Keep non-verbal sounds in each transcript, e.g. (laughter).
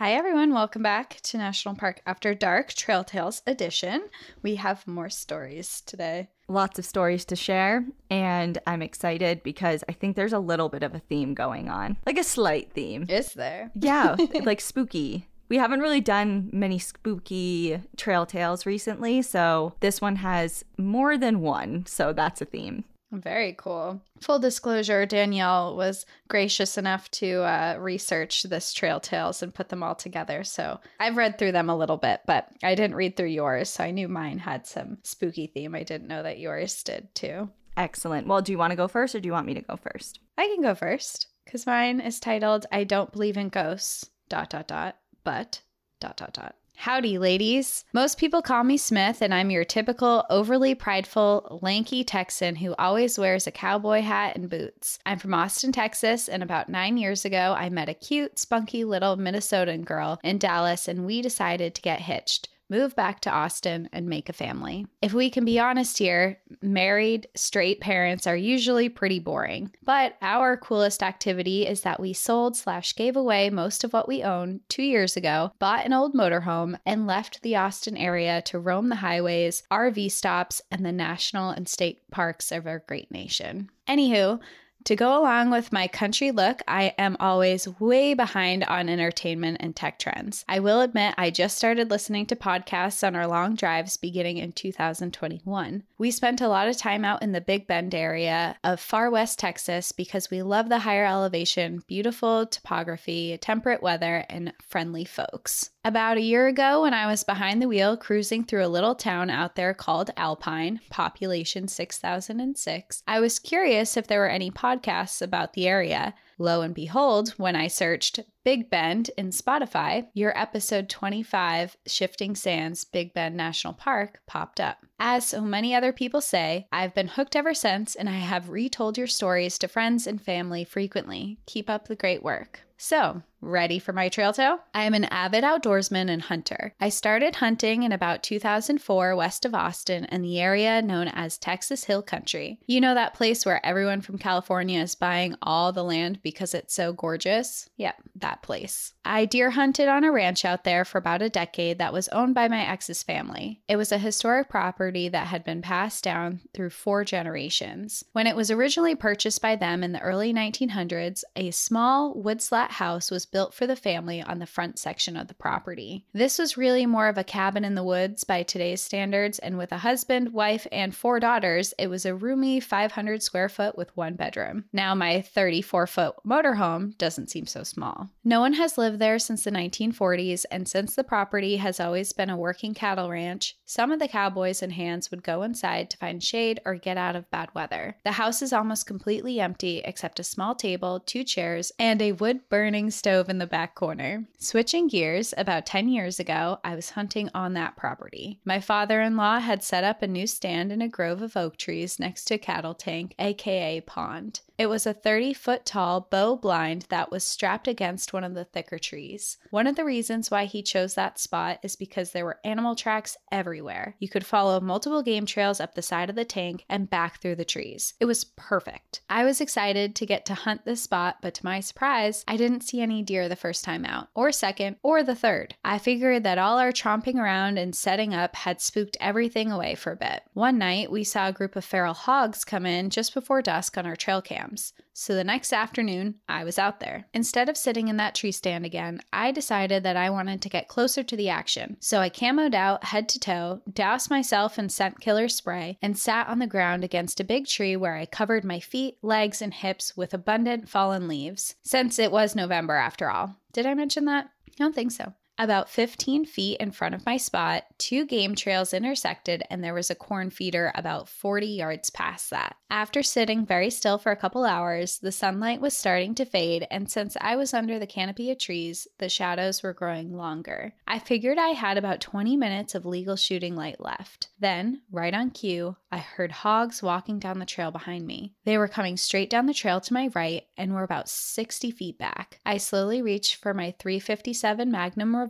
Hi, everyone. Welcome back to National Park After Dark Trail Tales Edition. We have more stories today. Lots of stories to share, and I'm excited because I think there's a little bit of a theme going on, like a slight theme. Is there? Yeah, (laughs) like spooky. We haven't really done many spooky trail tales recently, so this one has more than one, so that's a theme. Very cool. Full disclosure Danielle was gracious enough to uh, research this Trail Tales and put them all together. So I've read through them a little bit, but I didn't read through yours. So I knew mine had some spooky theme. I didn't know that yours did too. Excellent. Well, do you want to go first or do you want me to go first? I can go first because mine is titled I Don't Believe in Ghosts, dot, dot, dot, but, dot, dot, dot. Howdy, ladies. Most people call me Smith, and I'm your typical overly prideful, lanky Texan who always wears a cowboy hat and boots. I'm from Austin, Texas, and about nine years ago, I met a cute, spunky little Minnesotan girl in Dallas, and we decided to get hitched move back to Austin, and make a family. If we can be honest here, married, straight parents are usually pretty boring. But our coolest activity is that we sold slash gave away most of what we own two years ago, bought an old motorhome, and left the Austin area to roam the highways, RV stops, and the national and state parks of our great nation. Anywho, to go along with my country look, I am always way behind on entertainment and tech trends. I will admit, I just started listening to podcasts on our long drives beginning in 2021. We spent a lot of time out in the Big Bend area of far west Texas because we love the higher elevation, beautiful topography, temperate weather, and friendly folks. About a year ago, when I was behind the wheel cruising through a little town out there called Alpine, population 6006, I was curious if there were any podcasts about the area. Lo and behold, when I searched Big Bend in Spotify, your episode 25, Shifting Sands Big Bend National Park, popped up. As so many other people say, I've been hooked ever since and I have retold your stories to friends and family frequently. Keep up the great work. So, ready for my trail tale? I am an avid outdoorsman and hunter. I started hunting in about 2004 west of Austin in the area known as Texas Hill Country. You know that place where everyone from California is buying all the land because it's so gorgeous? Yep, that place. I deer hunted on a ranch out there for about a decade that was owned by my ex's family. It was a historic property that had been passed down through four generations. When it was originally purchased by them in the early 1900s, a small wood slat house was built for the family on the front section of the property. This was really more of a cabin in the woods by today's standards, and with a husband, wife, and four daughters, it was a roomy 500 square foot with one bedroom. Now, my 34 foot motorhome doesn't seem so small. No one has lived there since the 1940s, and since the property has always been a working cattle ranch, some of the cowboys and hands would go inside to find shade or get out of bad weather. The house is almost completely empty except a small table, two chairs, and a wood burning stove in the back corner. Switching gears, about 10 years ago, I was hunting on that property. My father in law had set up a new stand in a grove of oak trees next to a cattle tank, aka pond. It was a 30 foot tall bow blind that was strapped against one of the thicker trees. One of the reasons why he chose that spot is because there were animal tracks everywhere. You could follow multiple game trails up the side of the tank and back through the trees. It was perfect. I was excited to get to hunt this spot, but to my surprise, I didn't see any deer the first time out, or second, or the third. I figured that all our tromping around and setting up had spooked everything away for a bit. One night, we saw a group of feral hogs come in just before dusk on our trail cam so the next afternoon, I was out there. Instead of sitting in that tree stand again, I decided that I wanted to get closer to the action. So I camoed out head to toe, doused myself in scent killer spray, and sat on the ground against a big tree where I covered my feet, legs, and hips with abundant fallen leaves. Since it was November after all. Did I mention that? I don't think so. About 15 feet in front of my spot, two game trails intersected, and there was a corn feeder about 40 yards past that. After sitting very still for a couple hours, the sunlight was starting to fade, and since I was under the canopy of trees, the shadows were growing longer. I figured I had about 20 minutes of legal shooting light left. Then, right on cue, I heard hogs walking down the trail behind me. They were coming straight down the trail to my right and were about 60 feet back. I slowly reached for my 357 Magnum revolver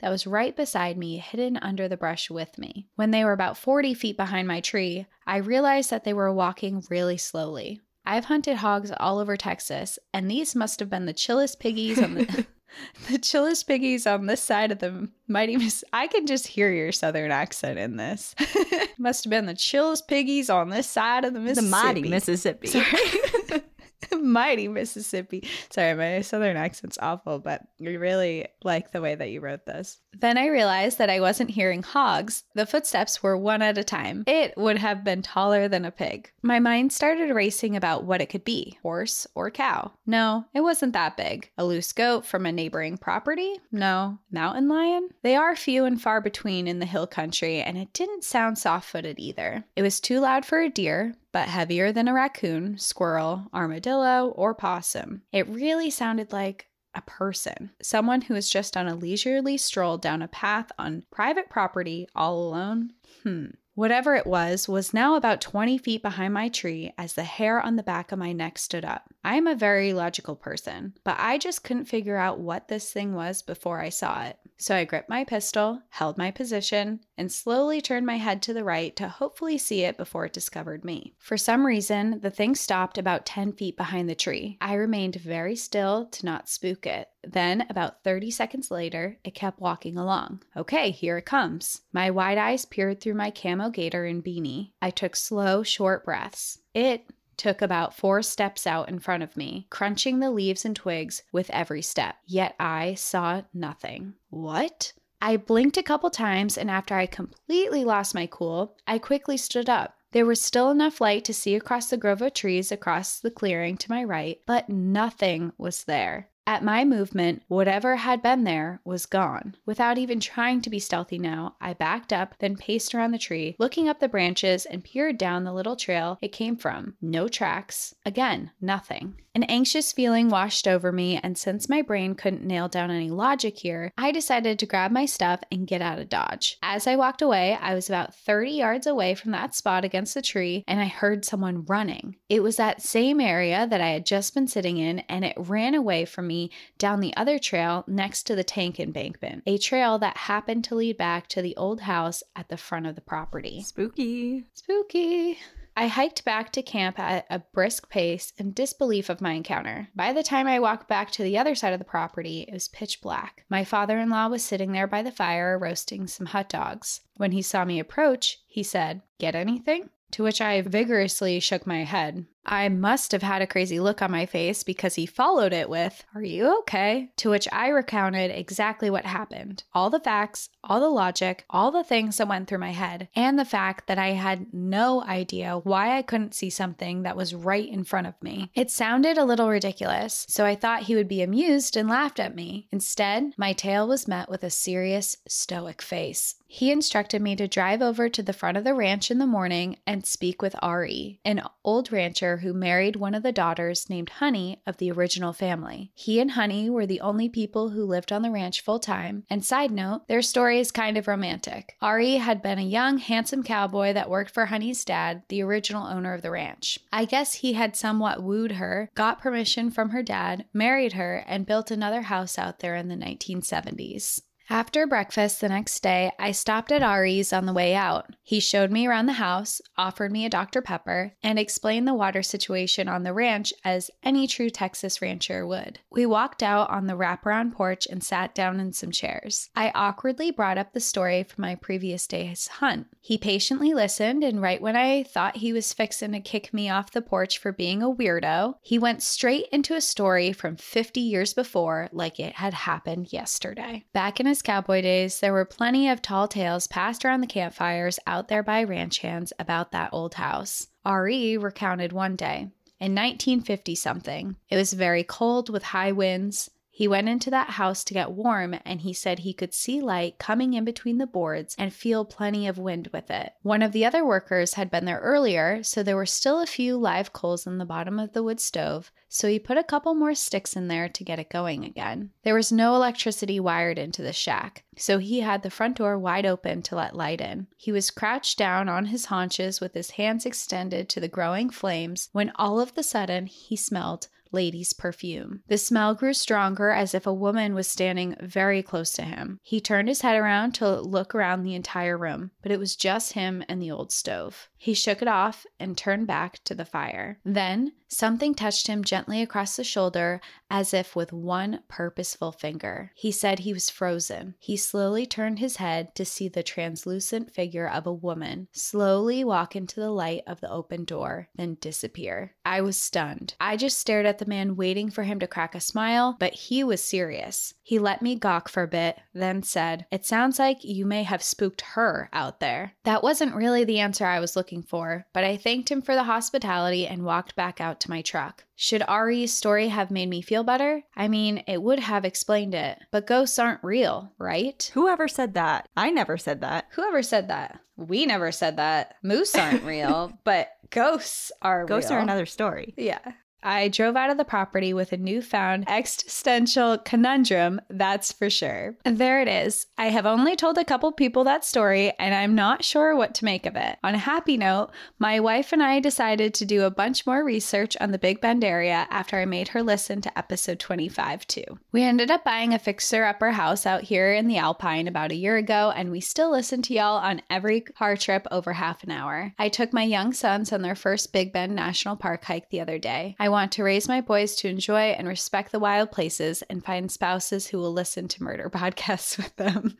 that was right beside me, hidden under the brush with me. When they were about 40 feet behind my tree, I realized that they were walking really slowly. I've hunted hogs all over Texas, and these must have been the chillest piggies on the (laughs) (laughs) The chillest piggies on this side of the mighty miss. I can just hear your southern accent in this. (laughs) Must have been the chillest piggies on this side of the Mississippi. The mighty Mississippi. Sorry. (laughs) mighty Mississippi. Sorry, my southern accent's awful, but I really like the way that you wrote this. Then I realized that I wasn't hearing hogs. The footsteps were one at a time. It would have been taller than a pig. My mind started racing about what it could be horse or cow. No, it wasn't that big. A loose goat from a neighboring property? No. Mountain lion? They are few and far between in the hill country, and it didn't sound soft footed either. It was too loud for a deer, but heavier than a raccoon, squirrel, armadillo, or possum. It really sounded like a person, someone who was just on a leisurely stroll down a path on private property all alone. Hmm. Whatever it was, was now about 20 feet behind my tree as the hair on the back of my neck stood up. I am a very logical person, but I just couldn't figure out what this thing was before I saw it. So I gripped my pistol, held my position, and slowly turned my head to the right to hopefully see it before it discovered me. For some reason, the thing stopped about 10 feet behind the tree. I remained very still to not spook it. Then, about 30 seconds later, it kept walking along. Okay, here it comes. My wide eyes peered through my camo gaiter and beanie. I took slow, short breaths. It took about four steps out in front of me, crunching the leaves and twigs with every step. Yet I saw nothing. What? I blinked a couple times, and after I completely lost my cool, I quickly stood up. There was still enough light to see across the grove of trees across the clearing to my right, but nothing was there. At my movement, whatever had been there was gone. Without even trying to be stealthy now, I backed up, then paced around the tree, looking up the branches and peered down the little trail it came from. No tracks. Again, nothing. An anxious feeling washed over me, and since my brain couldn't nail down any logic here, I decided to grab my stuff and get out of Dodge. As I walked away, I was about 30 yards away from that spot against the tree, and I heard someone running. It was that same area that I had just been sitting in, and it ran away from me down the other trail next to the tank embankment, a trail that happened to lead back to the old house at the front of the property. Spooky. Spooky. I hiked back to camp at a brisk pace in disbelief of my encounter. By the time I walked back to the other side of the property, it was pitch black. My father in law was sitting there by the fire roasting some hot dogs. When he saw me approach, he said, Get anything? To which I vigorously shook my head. I must have had a crazy look on my face because he followed it with, Are you okay? To which I recounted exactly what happened all the facts, all the logic, all the things that went through my head, and the fact that I had no idea why I couldn't see something that was right in front of me. It sounded a little ridiculous, so I thought he would be amused and laughed at me. Instead, my tale was met with a serious, stoic face. He instructed me to drive over to the front of the ranch in the morning and speak with Ari, an old rancher who married one of the daughters named Honey of the original family. He and Honey were the only people who lived on the ranch full time, and side note, their story is kind of romantic. Ari had been a young, handsome cowboy that worked for Honey's dad, the original owner of the ranch. I guess he had somewhat wooed her, got permission from her dad, married her, and built another house out there in the 1970s. After breakfast the next day, I stopped at Ari's on the way out. He showed me around the house, offered me a Dr. Pepper, and explained the water situation on the ranch as any true Texas rancher would. We walked out on the wraparound porch and sat down in some chairs. I awkwardly brought up the story from my previous day's hunt. He patiently listened, and right when I thought he was fixing to kick me off the porch for being a weirdo, he went straight into a story from 50 years before like it had happened yesterday. Back in his cowboy days, there were plenty of tall tales passed around the campfires out there by ranch hands about that old house. Ari recounted one day. In 1950 something, it was very cold with high winds. He went into that house to get warm and he said he could see light coming in between the boards and feel plenty of wind with it. One of the other workers had been there earlier, so there were still a few live coals in the bottom of the wood stove, so he put a couple more sticks in there to get it going again. There was no electricity wired into the shack, so he had the front door wide open to let light in. He was crouched down on his haunches with his hands extended to the growing flames when all of the sudden he smelled lady's perfume. The smell grew stronger as if a woman was standing very close to him. He turned his head around to look around the entire room, but it was just him and the old stove. He shook it off and turned back to the fire. Then something touched him gently across the shoulder as if with one purposeful finger. He said he was frozen. He slowly turned his head to see the translucent figure of a woman slowly walk into the light of the open door, then disappear. I was stunned. I just stared at the man, waiting for him to crack a smile, but he was serious. He let me gawk for a bit, then said, It sounds like you may have spooked her out there. That wasn't really the answer I was looking for, but I thanked him for the hospitality and walked back out to my truck. Should Ari's story have made me feel better? I mean, it would have explained it, but ghosts aren't real, right? Whoever said that? I never said that. Whoever said that? We never said that. Moose aren't real, (laughs) but ghosts are Ghosts real. are another story. Yeah. I drove out of the property with a newfound existential conundrum, that's for sure. There it is. I have only told a couple people that story, and I'm not sure what to make of it. On a happy note, my wife and I decided to do a bunch more research on the Big Bend area after I made her listen to episode 25 too. We ended up buying a fixer upper house out here in the Alpine about a year ago, and we still listen to y'all on every car trip over half an hour. I took my young sons on their first Big Bend National Park hike the other day. I want to raise my boys to enjoy and respect the wild places and find spouses who will listen to murder (laughs) podcasts with them.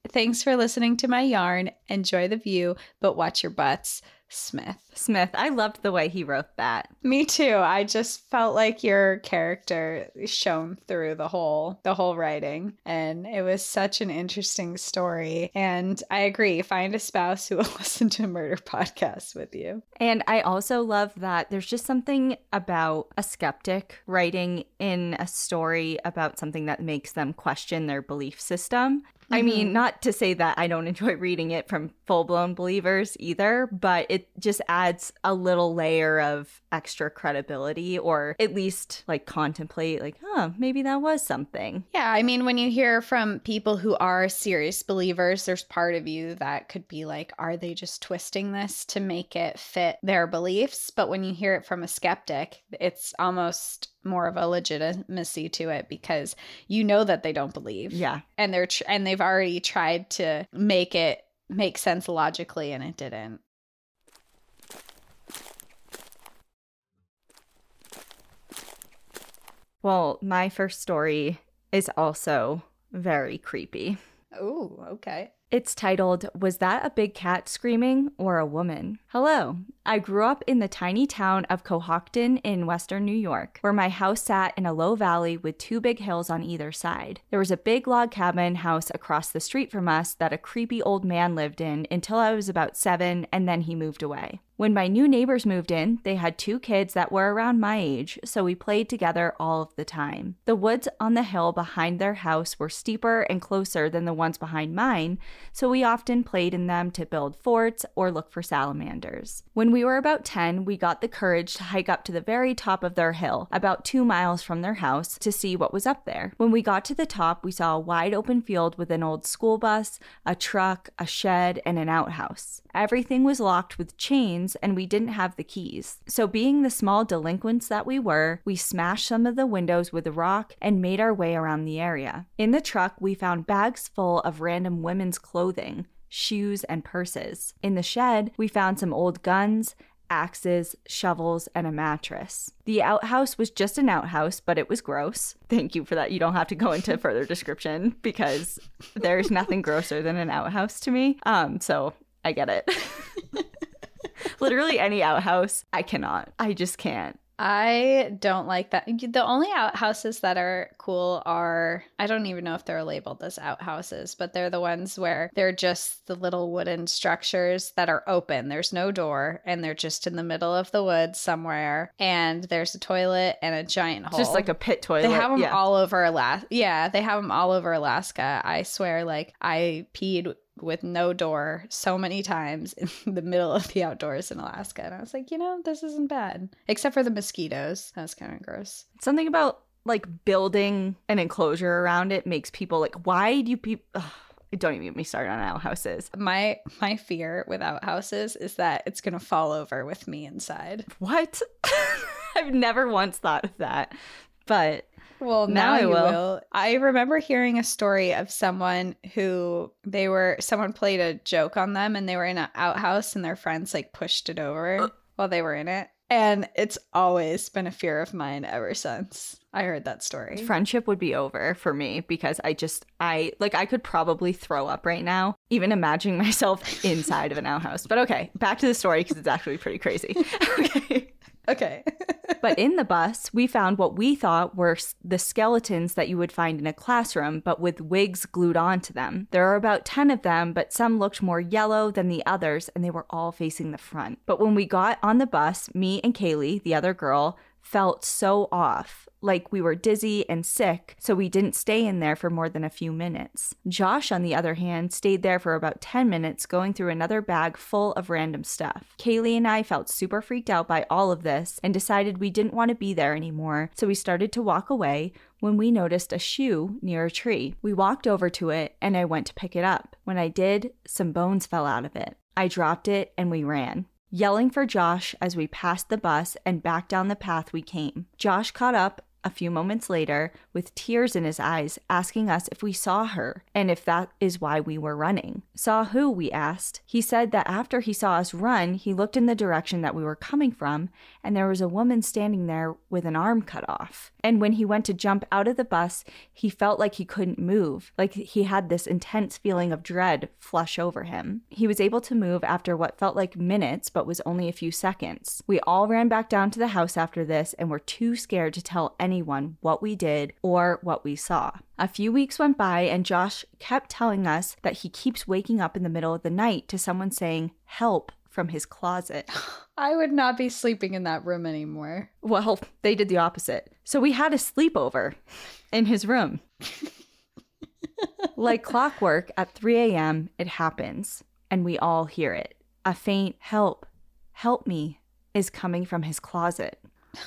(laughs) Thanks for listening to my yarn. Enjoy the view, but watch your butts. Smith. Smith, I loved the way he wrote that. Me too. I just felt like your character shone through the whole the whole writing and it was such an interesting story and I agree find a spouse who (laughs) will listen to murder podcasts with you. And I also love that there's just something about a skeptic writing in a story about something that makes them question their belief system. I mean, mm-hmm. not to say that I don't (laughs) enjoy reading it from full blown believers either, but it just adds a little layer of extra credibility or at least like contemplate, like, huh, maybe that was something. Yeah, I mean, when you hear from people who are serious believers, there's part of you that could be like, are they just twisting this to make it fit their beliefs? But when you hear it from a skeptic, it's almost more of a legitimacy to it because you know that they don't believe. Yeah. And they're tr- and they've already tried to make it make sense logically and it didn't. Well, my first story is also very creepy. Oh, okay. It's titled, Was That a Big Cat Screaming or a Woman? Hello. I grew up in the tiny town of Cohocton in western New York, where my house sat in a low valley with two big hills on either side. There was a big log cabin house across the street from us that a creepy old man lived in until I was about seven, and then he moved away. When my new neighbors moved in, they had two kids that were around my age, so we played together all of the time. The woods on the hill behind their house were steeper and closer than the ones behind mine, so we often played in them to build forts or look for salamanders. When we were about 10, we got the courage to hike up to the very top of their hill, about two miles from their house, to see what was up there. When we got to the top, we saw a wide open field with an old school bus, a truck, a shed, and an outhouse. Everything was locked with chains, and we didn't have the keys. So, being the small delinquents that we were, we smashed some of the windows with a rock and made our way around the area. In the truck, we found bags full of random women's clothing, shoes, and purses. In the shed, we found some old guns, axes, shovels, and a mattress. The outhouse was just an outhouse, but it was gross. Thank you for that. You don't have to go into (laughs) further description because there's nothing grosser than an outhouse to me. Um, so I get it. (laughs) (laughs) Literally any outhouse, I cannot. I just can't. I don't like that. The only outhouses that are cool are I don't even know if they're labeled as outhouses, but they're the ones where they're just the little wooden structures that are open. There's no door and they're just in the middle of the woods somewhere and there's a toilet and a giant hole. Just like a pit toilet. They have them yeah. all over Alaska. Yeah, they have them all over Alaska. I swear like I peed with no door so many times in (laughs) the middle of the outdoors in Alaska. And I was like, you know, this isn't bad. Except for the mosquitoes. That was kind of gross. Something about like building an enclosure around it makes people like, why do you people? Don't even get me started on outhouses. My my fear with outhouses is that it's gonna fall over with me inside. What? (laughs) I've never once thought of that. But Well, Now now, I you will. will. I remember hearing a story of someone who they were someone played a joke on them and they were in an outhouse and their friends like pushed it over uh. while they were in it. And it's always been a fear of mine ever since I heard that story. Friendship would be over for me because I just, I like, I could probably throw up right now, even imagining (laughs) myself inside of an outhouse. But okay, back to the story because it's actually pretty crazy. (laughs) okay. Okay. But in the bus, we found what we thought were the skeletons that you would find in a classroom, but with wigs glued onto them. There are about 10 of them, but some looked more yellow than the others, and they were all facing the front. But when we got on the bus, me and Kaylee, the other girl, felt so off, like we were dizzy and sick, so we didn't stay in there for more than a few minutes. Josh, on the other hand, stayed there for about 10 minutes going through another bag full of random stuff. Kaylee and I felt super freaked out by all of this and decided we didn't want to be there anymore, so we started to walk away when we noticed a shoe near a tree. We walked over to it and I went to pick it up. When I did, some bones fell out of it. I dropped it and we ran yelling for Josh as we passed the bus and back down the path we came. Josh caught up a few moments later with tears in his eyes, asking us if we saw her and if that is why we were running. Saw who? We asked. He said that after he saw us run, he looked in the direction that we were coming from and there was a woman standing there with an arm cut off. And when he went to jump out of the bus, he felt like he couldn't move, like he had this intense feeling of dread flush over him. He was able to move after what felt like minutes, but was only a few seconds. We all ran back down to the house after this and were too scared to tell anyone what we did or what we saw. A few weeks went by, and Josh kept telling us that he keeps waking up in the middle of the night to someone saying, Help from his closet. (laughs) I would not be sleeping in that room anymore. Well, they did the opposite. So we had a sleepover in his room. (laughs) like clockwork, at 3 a.m., it happens, and we all hear it. A faint help, help me, is coming from his closet. (sighs)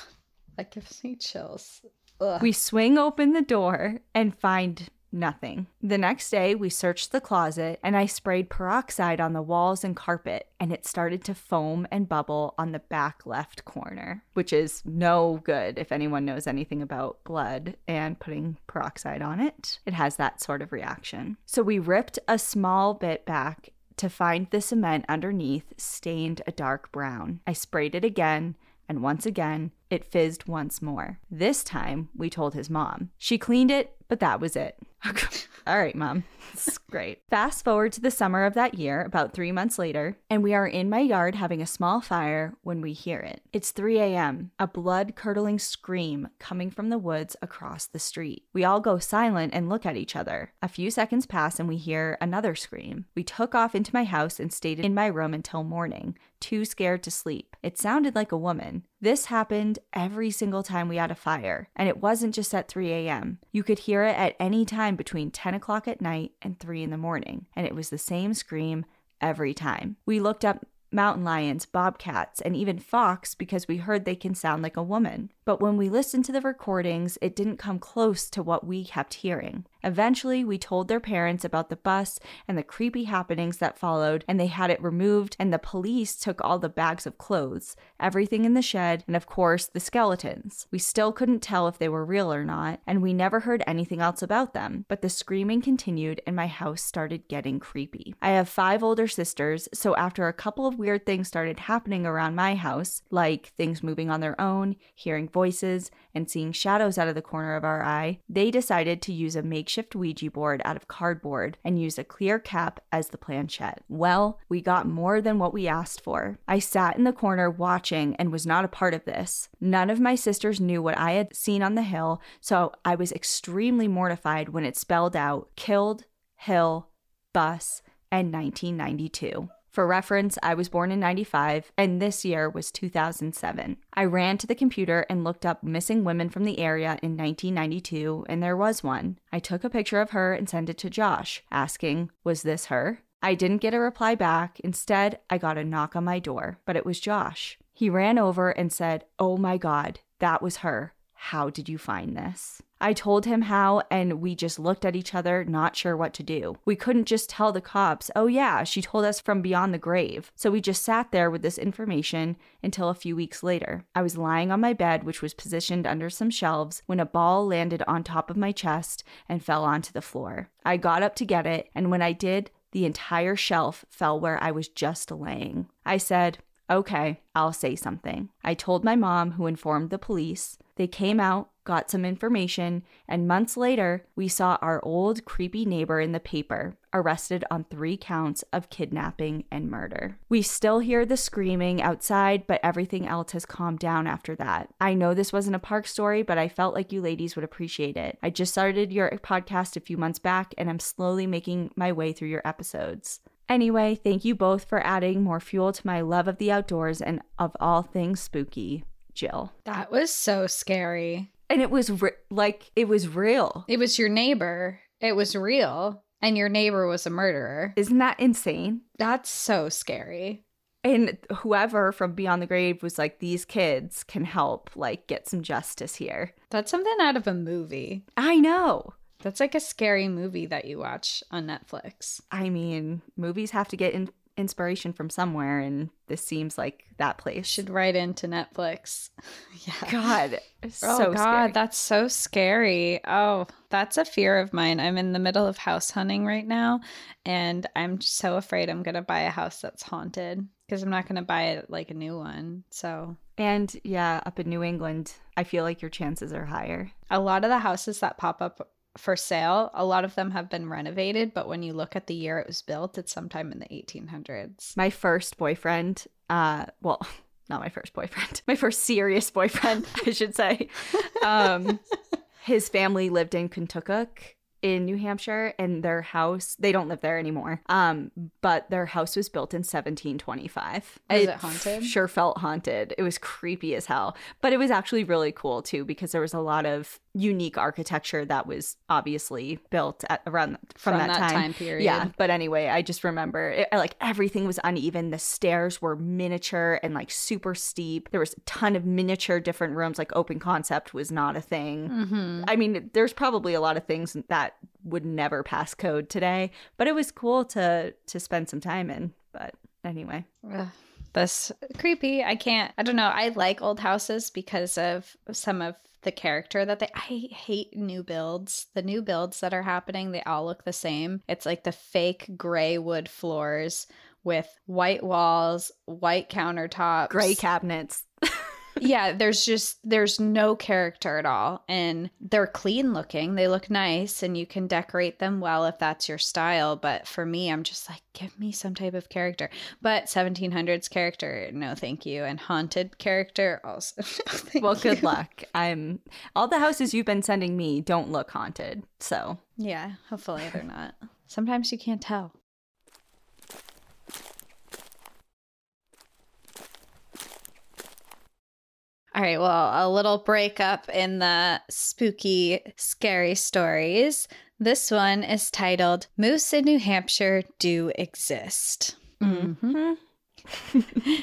That gives me chills. Ugh. We swing open the door and find nothing. The next day, we searched the closet and I sprayed peroxide on the walls and carpet, and it started to foam and bubble on the back left corner, which is no good if anyone knows anything about blood and putting peroxide on it. It has that sort of reaction. So we ripped a small bit back to find the cement underneath stained a dark brown. I sprayed it again and once again, it fizzed once more. This time, we told his mom. She cleaned it, but that was it. (laughs) All right, mom. It's great. Fast forward to the summer of that year, about three months later, and we are in my yard having a small fire when we hear it. It's 3 a.m., a blood curdling scream coming from the woods across the street. We all go silent and look at each other. A few seconds pass and we hear another scream. We took off into my house and stayed in my room until morning, too scared to sleep. It sounded like a woman. This happened every single time we had a fire, and it wasn't just at 3 a.m. You could hear it at any time between 10 o'clock at night and 3 in the morning, and it was the same scream every time. We looked up mountain lions, bobcats, and even fox because we heard they can sound like a woman. But when we listened to the recordings, it didn't come close to what we kept hearing. Eventually, we told their parents about the bus and the creepy happenings that followed, and they had it removed, and the police took all the bags of clothes, everything in the shed, and of course, the skeletons. We still couldn't tell if they were real or not, and we never heard anything else about them, but the screaming continued, and my house started getting creepy. I have five older sisters, so after a couple of weird things started happening around my house, like things moving on their own, hearing voices, and seeing shadows out of the corner of our eye, they decided to use a makeshift Ouija board out of cardboard and use a clear cap as the planchette. Well, we got more than what we asked for. I sat in the corner watching and was not a part of this. None of my sisters knew what I had seen on the hill, so I was extremely mortified when it spelled out killed, hill, bus, and 1992. For reference, I was born in 95 and this year was 2007. I ran to the computer and looked up missing women from the area in 1992 and there was one. I took a picture of her and sent it to Josh, asking, Was this her? I didn't get a reply back. Instead, I got a knock on my door, but it was Josh. He ran over and said, Oh my God, that was her. How did you find this? I told him how, and we just looked at each other, not sure what to do. We couldn't just tell the cops, oh, yeah, she told us from beyond the grave. So we just sat there with this information until a few weeks later. I was lying on my bed, which was positioned under some shelves, when a ball landed on top of my chest and fell onto the floor. I got up to get it, and when I did, the entire shelf fell where I was just laying. I said, Okay, I'll say something. I told my mom, who informed the police. They came out, got some information, and months later, we saw our old creepy neighbor in the paper arrested on three counts of kidnapping and murder. We still hear the screaming outside, but everything else has calmed down after that. I know this wasn't a park story, but I felt like you ladies would appreciate it. I just started your podcast a few months back, and I'm slowly making my way through your episodes. Anyway, thank you both for adding more fuel to my love of the outdoors and of all things spooky. Jill. That was so scary. And it was re- like, it was real. It was your neighbor. It was real. And your neighbor was a murderer. Isn't that insane? That's so scary. And whoever from Beyond the Grave was like, these kids can help, like, get some justice here. That's something out of a movie. I know. That's like a scary movie that you watch on Netflix. I mean, movies have to get in- inspiration from somewhere, and this seems like that place. Should write into Netflix. (laughs) yeah. God. Oh so God, scary. that's so scary. Oh, that's a fear of mine. I'm in the middle of house hunting right now, and I'm so afraid I'm gonna buy a house that's haunted because I'm not gonna buy it like a new one. So And yeah, up in New England, I feel like your chances are higher. a lot of the houses that pop up for sale, a lot of them have been renovated, but when you look at the year it was built, it's sometime in the 1800s. My first boyfriend, uh, well, (laughs) not my first boyfriend, (laughs) my first serious boyfriend, I should say. Um, (laughs) his family lived in Kentucky in New Hampshire and their house they don't live there anymore. Um but their house was built in 1725 Was it haunted? sure felt haunted. It was creepy as hell. But it was actually really cool too because there was a lot of unique architecture that was obviously built at around from, that, time. period. yeah. But anyway i just remember it, like everything was uneven. The stairs were miniature and like super steep. There was a ton of miniature different rooms. Like open concept was not a thing. Mm-hmm. I mean, there's probably a lot of things that would never pass code today, but it was cool to to spend some time in. But anyway, Ugh, that's creepy. I can't. I don't know. I like old houses because of some of the character that they. I hate new builds. The new builds that are happening, they all look the same. It's like the fake gray wood floors with white walls, white countertops, gray cabinets. (laughs) yeah, there's just there's no character at all and they're clean looking. They look nice and you can decorate them well if that's your style, but for me I'm just like give me some type of character. But 1700s character, no thank you and haunted character also. (laughs) no, well, good you. (laughs) luck. I'm all the houses you've been sending me don't look haunted. So, Yeah, hopefully they're not. Sometimes you can't tell. All right, well, a little breakup in the spooky, scary stories. This one is titled Moose in New Hampshire Do Exist. mm-hmm. (laughs)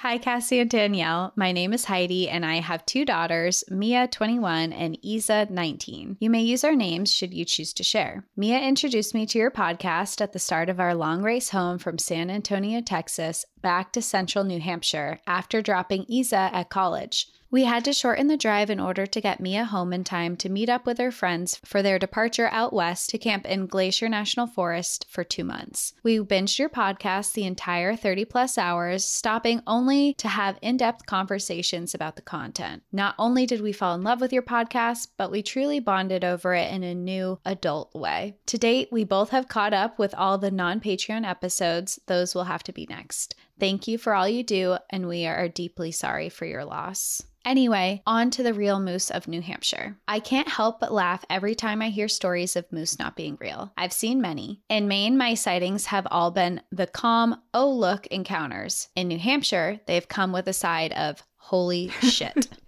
Hi, Cassie and Danielle. My name is Heidi, and I have two daughters, Mia, 21, and Isa, 19. You may use our names should you choose to share. Mia introduced me to your podcast at the start of our long race home from San Antonio, Texas, back to central New Hampshire after dropping Isa at college. We had to shorten the drive in order to get Mia home in time to meet up with her friends for their departure out west to camp in Glacier National Forest for two months. We binged your podcast the entire 30 plus hours, stopping only to have in depth conversations about the content. Not only did we fall in love with your podcast, but we truly bonded over it in a new adult way. To date, we both have caught up with all the non Patreon episodes, those will have to be next. Thank you for all you do, and we are deeply sorry for your loss. Anyway, on to the real moose of New Hampshire. I can't help but laugh every time I hear stories of moose not being real. I've seen many. In Maine, my sightings have all been the calm, oh look encounters. In New Hampshire, they've come with a side of holy shit. (laughs)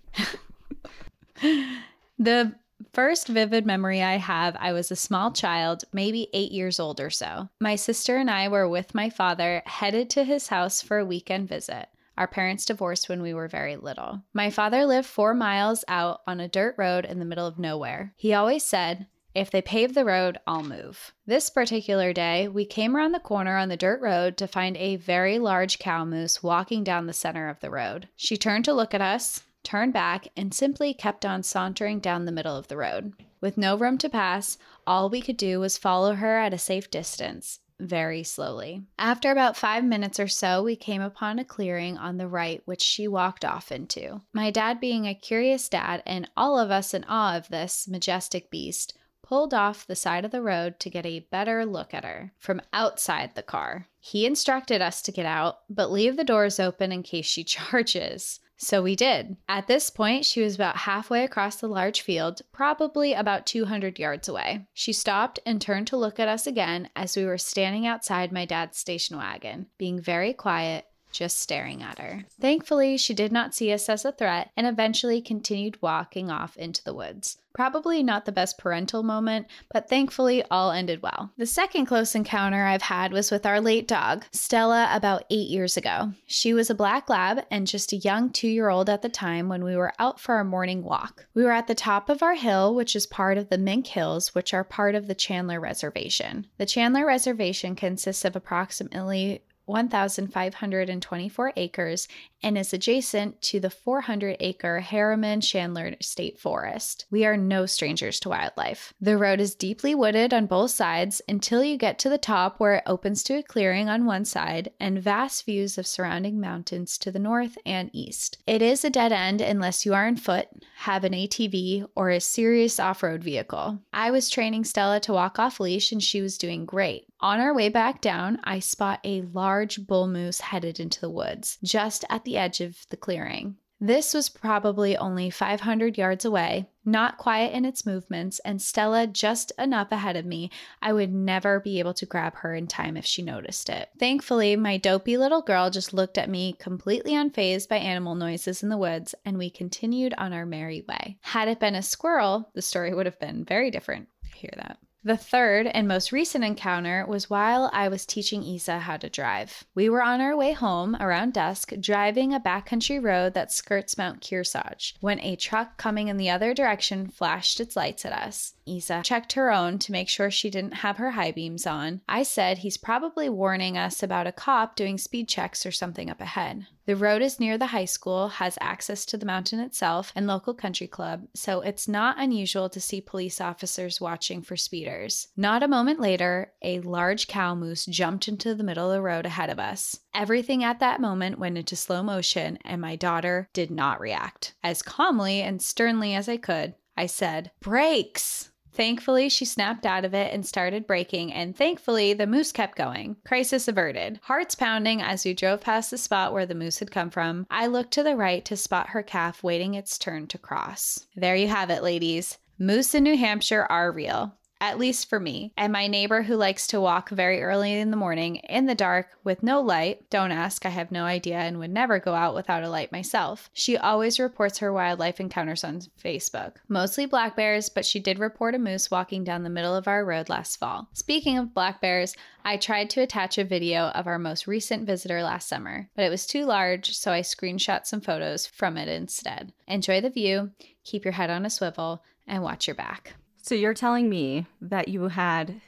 (laughs) the First vivid memory I have, I was a small child, maybe eight years old or so. My sister and I were with my father, headed to his house for a weekend visit. Our parents divorced when we were very little. My father lived four miles out on a dirt road in the middle of nowhere. He always said, if they pave the road, I'll move. This particular day, we came around the corner on the dirt road to find a very large cow moose walking down the center of the road. She turned to look at us, turned back, and simply kept on sauntering down the middle of the road. With no room to pass, all we could do was follow her at a safe distance, very slowly. After about five minutes or so, we came upon a clearing on the right, which she walked off into. My dad, being a curious dad, and all of us in awe of this majestic beast, pulled off the side of the road to get a better look at her from outside the car. He instructed us to get out, but leave the doors open in case she (laughs) charges. So we did. At this point, she was about halfway across the large field, probably about 200 yards away. She stopped and turned to look at us again as we were standing outside my dad's station wagon, being very quiet just staring at her. Thankfully, she did not see us as a threat and eventually continued walking off into the woods. Probably not the best parental moment, but thankfully all ended well. The second close encounter I've had was with our late dog, Stella, about eight years ago. She was a black lab and just a young two year old at the time when we were out for our morning walk. We were at the top of our hill, which is part of the Mink Hills, which are part of the Chandler Reservation. The Chandler Reservation consists of approximately 1,524 acres and is adjacent to the 400 acre Harriman Chandler State Forest. We are no strangers to wildlife. The road is deeply wooded on both sides until you get to the top where it opens to a clearing on one side and vast views of surrounding mountains to the north and east. It is a dead end unless you are on foot, have an ATV, or a serious off road vehicle. I was training Stella to walk off leash and she was doing great. On our way back down, I spot a large bull moose headed into the woods, just at the edge of the clearing. This was probably only 500 yards away, not quiet in its movements, and Stella just enough ahead of me. I would never be able to grab her in time if she noticed it. Thankfully, my dopey little girl just looked at me, completely unfazed by animal noises in the woods, and we continued on our merry way. Had it been a squirrel, the story would have been very different. I hear that. The third and most recent encounter was while I was teaching Isa how to drive. We were on our way home around dusk, driving a backcountry road that skirts Mount Kearsarge, when a truck coming in the other direction flashed its lights at us. Isa checked her own to make sure she didn't have her high beams on. I said he's probably warning us about a cop doing speed checks or something up ahead. The road is near the high school, has access to the mountain itself and local country club, so it's not unusual to see police officers watching for speeders. Not a moment later, a large cow moose jumped into the middle of the road ahead of us. Everything at that moment went into slow motion, and my daughter did not react. As calmly and sternly as I could, I said, Brakes! Thankfully, she snapped out of it and started braking, and thankfully, the moose kept going. Crisis averted. Hearts pounding as we drove past the spot where the moose had come from, I looked to the right to spot her calf waiting its turn to cross. There you have it, ladies. Moose in New Hampshire are real at least for me. And my neighbor who likes to walk very early in the morning in the dark with no light, don't ask, I have no idea and would never go out without a light myself. She always reports her wildlife encounters on Facebook. Mostly black bears, but she did report a moose walking down the middle of our road last fall. Speaking of black bears, I tried to attach a video of our most recent visitor last summer, but it was too large, so I screenshot some photos from it instead. Enjoy the view, keep your head on a swivel, and watch your back. So you're telling me that you had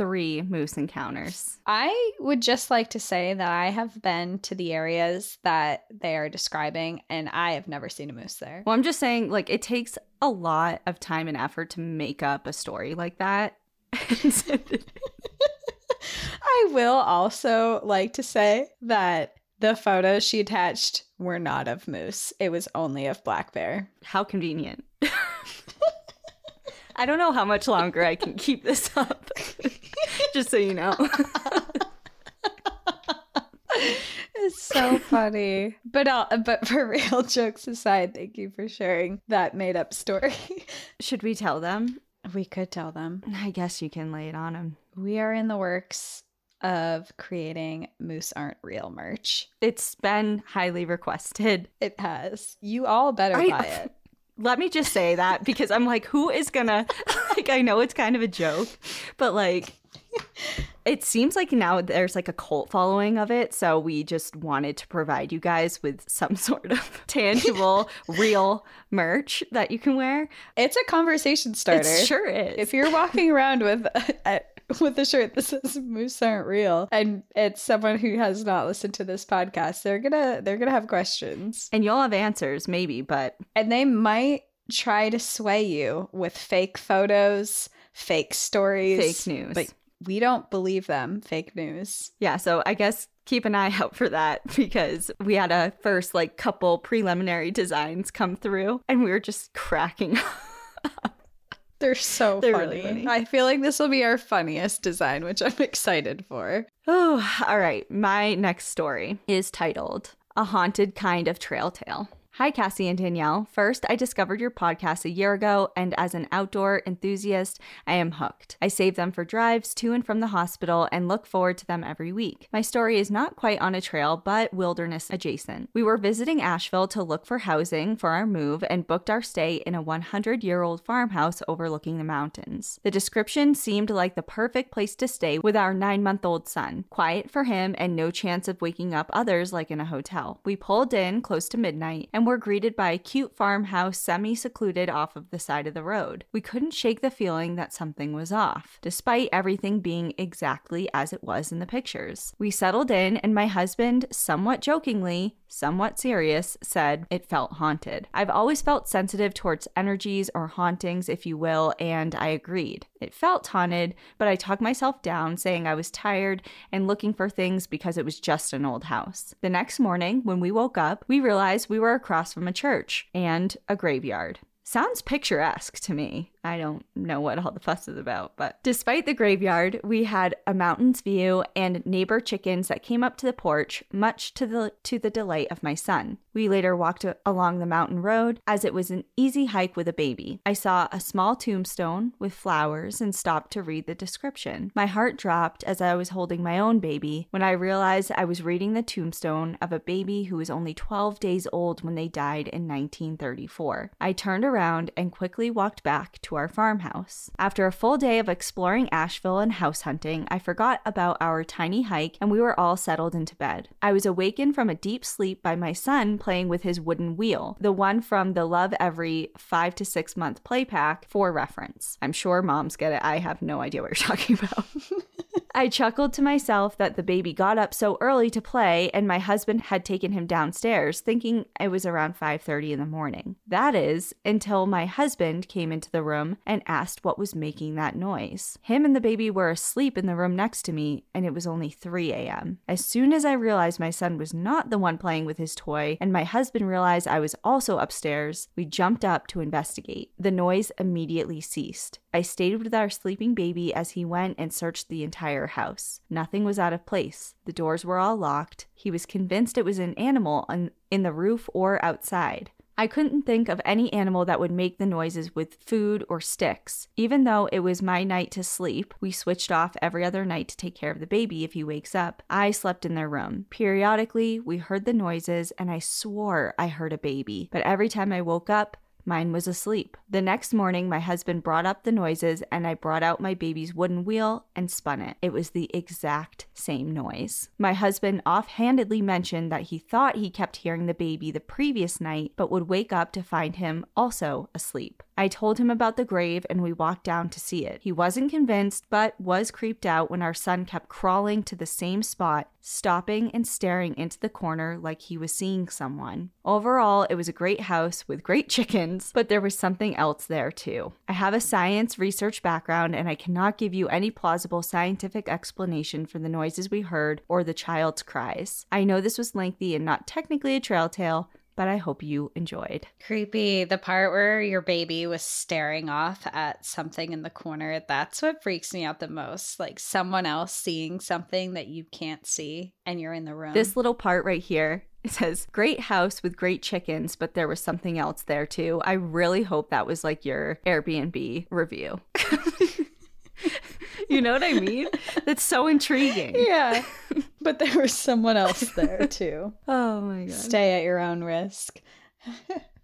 three moose encounters. I would just like to say that I have been to the areas that they are describing and I have never seen a moose there. Well, I'm just saying, like, it takes a lot of time and effort to make up a story like that. (laughs) I will also like to say that the photos she attached were not of moose, it was only of black bear. How convenient. I don't know how much longer I can keep this up. (laughs) Just so you know. it's so funny. But uh, but for (laughs) real jokes aside, thank you for sharing that made up story. (laughs) Should we tell them? We could tell them. I guess you can lay it on them. We are in the works of creating Moose Aren't Real merch. It's been highly requested. It has. You all better I, buy it let me just say that because I'm like, who is gonna (laughs) like I know it's kind of a joke, but like It seems like now there's like a cult following of it. So we just wanted to provide you guys with some (laughs) sort of tangible, real merch that you can wear. It's a conversation starter. It sure is. If you're walking around with a, a, (laughs) with a shirt that says moose aren't real and it's someone who has not listened to this podcast, they're gonna they're gonna have questions. and you'll have answers, maybe, but And they might try to sway you with fake photos, fake stories. fake news. But we don't believe them. Fake news. Yeah, so I guess keep an eye out for that (laughs) because we had a first like couple preliminary designs come through and we were just cracking (laughs) up. They're so (laughs) They're funny. really funny. I feel like this will be our funniest design, which I'm (laughs) excited for. Oh, (sighs) all right. My next story is titled A Haunted Kind of Trail Tale. Hi, Cassie and Danielle. First, I discovered your podcast a year ago, and as an outdoor enthusiast, I am hooked. I save them for drives to and from the hospital and look forward to them every week. My story is not quite on a trail, but wilderness adjacent. We were visiting Asheville to look for housing for our move and booked our stay in a 100 year old farmhouse overlooking the mountains. The description seemed like the perfect place to stay with our nine month old son. Quiet for him and no chance of waking up others like in a hotel. We pulled in close to midnight and were greeted by a cute farmhouse semi secluded off of the side of the road. We couldn't shake the feeling that something was off, despite everything being exactly as it was in the pictures. We settled in, and my husband, somewhat jokingly, somewhat serious, said it felt haunted. I've always felt sensitive towards energies or hauntings, if you will, and I agreed. It felt haunted, but I talked myself down, saying I was tired and looking for things because it was just an old house. The next morning, when we woke up, we realized we were across from a church and a graveyard. Sounds picturesque to me. I don't know what all the fuss is about, but despite the graveyard, we had a mountain's view and neighbor chickens that came up to the porch, much to the to the delight of my son. We later walked along the mountain road as it was an easy hike with a baby. I saw a small tombstone with flowers and stopped to read the description. My heart dropped as I was holding my own baby when I realized I was reading the tombstone of a baby who was only 12 days old when they died in 1934. I turned around and quickly walked back to our farmhouse. After a full day of exploring Asheville and house hunting, I forgot about our tiny hike and we were all settled into bed. I was awakened from a deep sleep by my son playing with his wooden wheel, the one from the Lovevery five to six month play pack for reference. I'm sure moms get it. I have no idea what you're (laughs) talking about. (laughs) I chuckled to myself that the baby got up so early to play and my husband had taken him downstairs thinking it was around 5:30 in the morning. That is until my husband came into the room and asked what was making that noise. Him and the baby were asleep in the room next to me and it was only 3 a.m. As soon as I realized my son was not the one playing with his toy and my husband realized I was also upstairs, we jumped up to investigate. The noise immediately ceased. I stayed with our sleeping baby as he went and searched the entire house. Nothing was out of place. The doors were all locked. He was convinced it was an animal on, in the roof or outside. I couldn't think of any animal that would make the noises with food or sticks. Even though it was my night to sleep, we switched off every other night to take care of the baby if he wakes up. I slept in their room. Periodically, we heard the noises, and I swore I heard a baby. But every time I woke up, Mine was asleep. The next morning, my husband brought up the noises and I brought out my baby's wooden wheel and spun it. It was the exact same noise. My husband offhandedly mentioned that he thought he kept hearing the baby the previous night, but would wake up to find him also asleep. I told him about the grave and we walked down to see it. He wasn't convinced, but was creeped out when our son kept crawling to the same spot, stopping and staring into the corner like he was seeing someone. Overall, it was a great house with great (laughs) chickens, but there was something else there too. I have a science research background and I cannot give you any plausible scientific explanation for the noises we heard or the child's cries. I know this was lengthy and not technically a trail tale, but I hope you enjoyed. Creepy. The part where your baby was staring off at something in the corner, that's what freaks me out the most. Like someone else seeing something that you can't see and you're in the room. This little part right here it says great house with great chickens, but there was something else there too. I really hope that was like your Airbnb review. (laughs) you know what I mean? That's so intriguing. Yeah. (laughs) but there was someone else there (laughs) too. Oh my god. Stay at your own risk.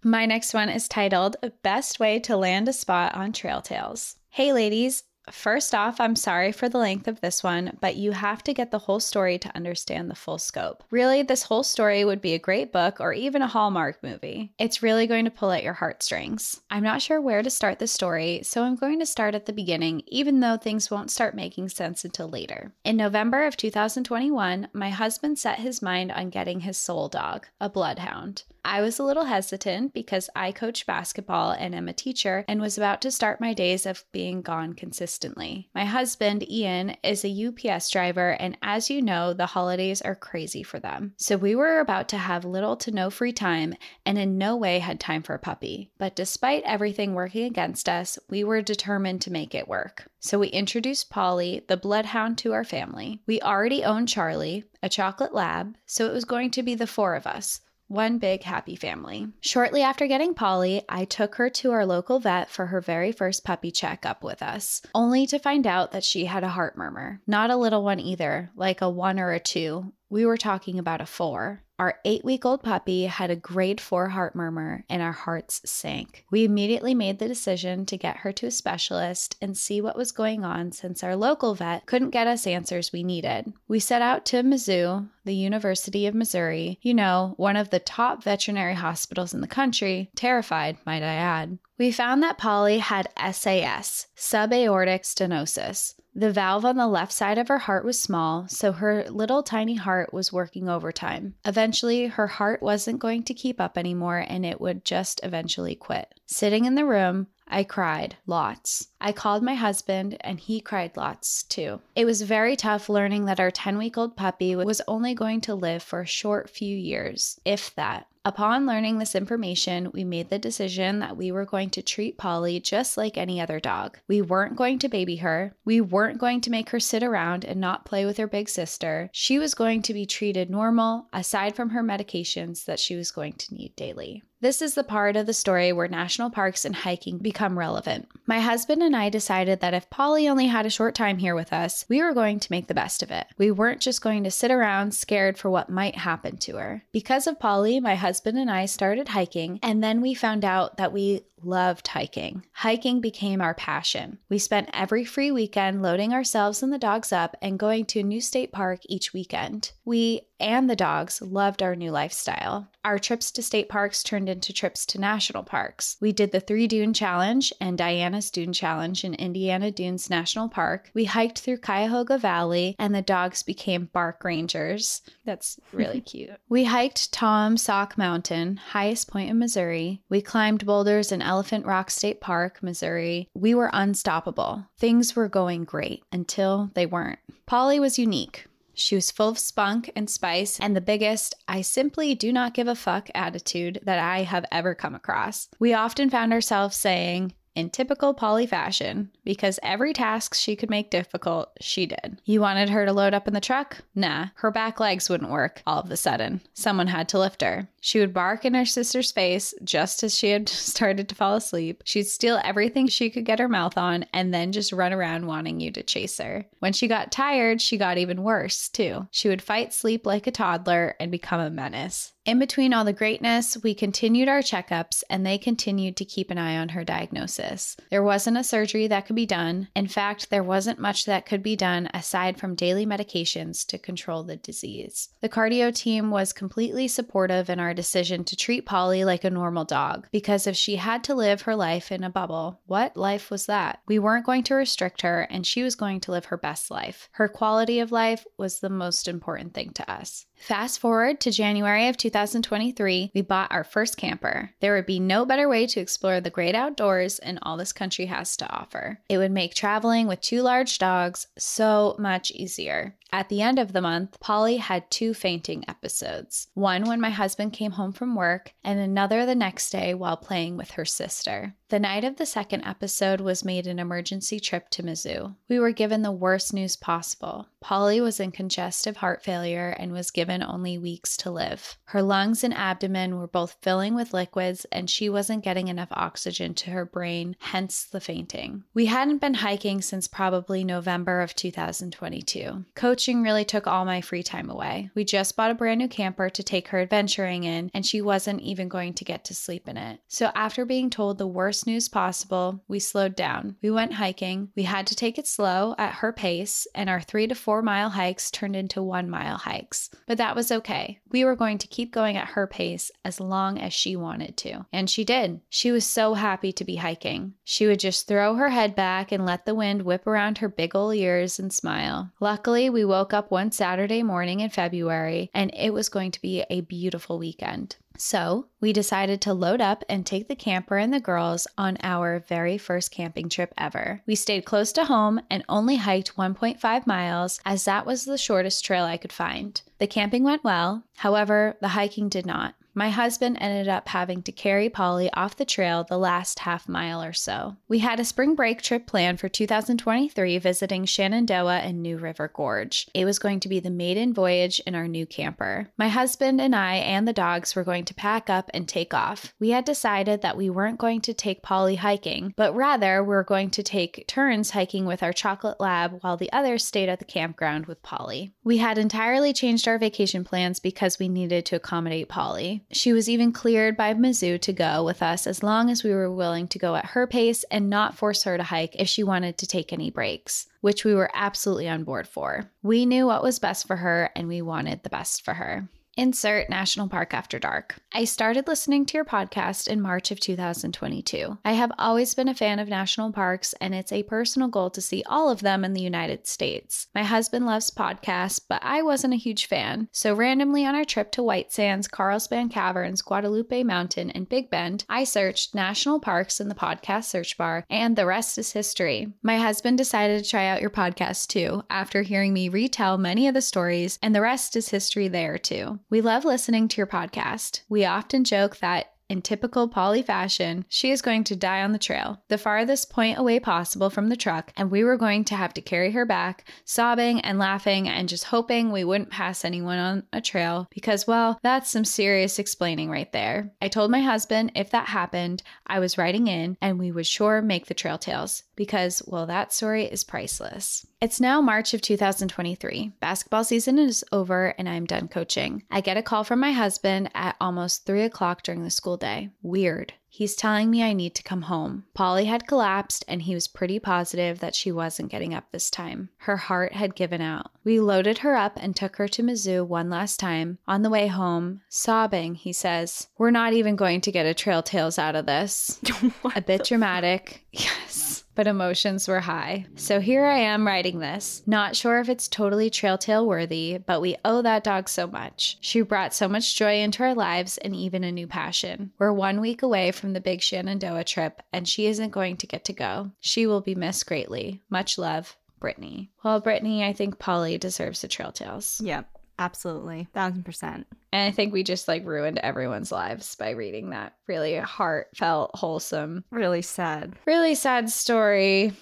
My next one is titled Best Way to Land a Spot on Trail Tales. Hey, ladies. First off, I'm sorry for the length of this one, but you have to get the whole story to understand the full scope. Really, this whole story would be a great book or even a Hallmark movie. It's really going to pull at your heartstrings. I'm not sure where to start the story, so I'm going to start at the beginning, even though things won't start making sense until later. In November of 2021, my husband set his mind on getting his soul dog, a bloodhound. I was a little hesitant because I coach basketball and am a teacher and was about to start my days of being gone consistently. My husband, Ian, is a UPS driver, and as you know, the holidays are crazy for them. So we were about to have little to no free time and in no way had time for a puppy. But despite everything working against us, we were determined to make it work. So we introduced Polly, the bloodhound, to our family. We already owned Charlie, a chocolate lab, so it was going to be the four of us one big happy family. Shortly after getting Polly, I took her to our local vet for her very first puppy checkup with us, only to find out that she had a heart murmur. Not a little one either, like a one or a two. We were talking about a four. Our eight week old puppy had a grade four heart murmur and our hearts sank. We immediately made the decision to get her to a specialist and see what was going on since our local vet couldn't get us answers we needed. We set out to Mizzou, the University of Missouri, you know, one of the top veterinary hospitals in the country, terrified, might I add. We found that Polly had SAS, subaortic stenosis. The valve on the left side of her heart was small, so her little tiny heart was working overtime. Eventually, her heart wasn't going to keep up anymore and it would just eventually quit. Sitting in the room, I cried lots. I called my husband and he cried lots too. It was very tough learning that our 10 week old puppy was only going to live for a short few years, if that. Upon learning this information, we made the decision that we were going to treat Polly just like any other dog. We weren't going to baby her. We weren't going to make her sit around and not play with her big sister. She was going to be treated normal, aside from her medications that she was going to need daily. This is the part of the story where national parks and hiking become relevant. My husband and I decided that if Polly only had a short time here with us, we were going to make the best of it. We weren't just going to sit around scared for what might happen to her. Because of Polly, my husband and I started hiking, and then we found out that we loved hiking. Hiking became our passion. We spent every free weekend loading ourselves and the dogs up and going to a new state park each weekend. We and the dogs loved our new lifestyle. Our trips to state parks turned into trips to national parks. We did the Three Dune Challenge and Diana's Dune Challenge in Indiana Dunes National Park. We hiked through Cuyahoga Valley, and the dogs became bark rangers. That's really (laughs) cute. We hiked Taum Sauk Mountain, highest point in Missouri. We climbed boulders in Elephant Rock State Park, Missouri. We were unstoppable. Things were going great until they weren't. Polly was unique. She was full of spunk and spice and the biggest, I simply do not give a fuck attitude that I have ever come across. We often found ourselves saying, in typical Polly fashion, because every task she could make difficult, she did. You wanted her to load up in the truck? Nah, her back legs wouldn't work all of a sudden. Someone had to lift her. She would bark in her sister's face just as she had (laughs) started to fall asleep. She'd steal everything she could get her mouth on and then just run around wanting you to chase her. When she got tired, she got even worse, too. She would fight sleep like a toddler and become a menace. In between all the greatness, we continued our checkups and they continued to keep an eye on her diagnosis. There wasn't a surgery that could be done. In fact, there wasn't much that could be done aside from daily medications to control the disease. The cardio team was completely supportive in our decision to treat Polly like a normal dog because if she had to live her life in a bubble, what life was that? We weren't going to restrict her and she was going to live her best life. Her quality of life was the most important thing to us. Fast forward to January of 2023, we bought our first camper. There would be no better way to explore the great outdoors and all this country has to offer. It would make traveling with two large dogs so much easier. At the end of the month, Polly had two fainting episodes one when my husband came home from work, and another the next day while playing with her sister. The night of the second episode was made an emergency trip to Mizzou. We were given the worst news possible. Polly was in congestive heart failure and was given only weeks to live. Her lungs and abdomen were both filling with liquids, and she wasn't getting enough oxygen to her brain, hence the fainting. We hadn't been hiking since probably November of 2022. Coaching really took all my free time away. We just bought a brand new camper to take her adventuring in, and she wasn't even going to get to sleep in it. So, after being told the worst worst news possible, we slowed down. We went hiking. We had to take it slow at her pace, and our three to four mile hikes turned into one mile hikes. But that was okay. We were going to keep going at her pace as long as she wanted to. And she did. She was so happy to be hiking. She would just throw her head back and let the wind whip around her big ol' ears and smile. Luckily, we woke up one Saturday morning in February, and it was going to be a beautiful weekend. So, we decided to load up and take the camper and the girls on our very first camping trip ever. We stayed close to home and only hiked 1.5 miles, as that was the shortest trail I could find. The camping went well, however, the hiking did not. My husband ended up having to carry Polly off the trail the last half mile or so. We had a spring break trip planned for 2023 visiting Shenandoah and New River Gorge. It was going to be the maiden voyage in our new camper. My husband and I and the dogs were going to pack up and take off. We had decided that we weren't going to take Polly hiking, but rather we were going to take turns hiking with our chocolate lab while the others stayed at the campground with Polly. We had entirely changed our vacation plans because we needed to accommodate Polly. She was even cleared by Mizzou to go with us as long as we were willing to go at her pace and not force her to hike if she wanted to take any breaks, which we were absolutely on board for. We knew what was best for her and we wanted the best for her. Insert National Park After Dark. I started listening to your podcast in March of 2022. I have always been a fan of national parks, and it's a personal goal to see all of them in the United States. My husband loves podcasts, but I wasn't a huge fan. So, randomly on our trip to White Sands, Carlsbad Caverns, Guadalupe Mountain, and Big Bend, I searched national parks in the podcast search bar, and the rest is history. My husband decided to try out your podcast too after hearing me retell many of the stories, and the rest is history there too. We love listening to your podcast. We often joke that in typical Polly fashion, she is going to die on the trail, the farthest point away possible from the truck, and we were going to have to carry her back, sobbing and laughing and just hoping we wouldn't pass anyone on a trail because, well, that's some serious explaining right there. I told my husband if that happened, I was writing in and we would sure make the trail tales because, well, that story is priceless. It's now March of 2023. Basketball season is over and I'm done coaching. I get a call from my husband at almost 3 o'clock during the school day. Weird. He's telling me I need to come home. Polly had collapsed, and he was pretty positive that she wasn't getting up this time. Her heart had given out. We loaded her up and took her to Mizzou one last time. On the way home, sobbing, he says, We're not even going to get a Trail Tales out of this. (laughs) a bit dramatic. Yes but emotions were high. So here I am writing this. Not sure if it's totally trail tale worthy, but we owe that dog so much. She brought so much joy into our lives and even a new passion. We're one week away from the big Shenandoah trip, and she isn't going to get to go. She will be missed greatly. Much love, Brittany. Well, Brittany, I think Polly deserves the trail tales. Yep. Absolutely. Thousand percent. And I think we just like ruined everyone's lives by reading that really heartfelt, wholesome, Really sad. really sad story.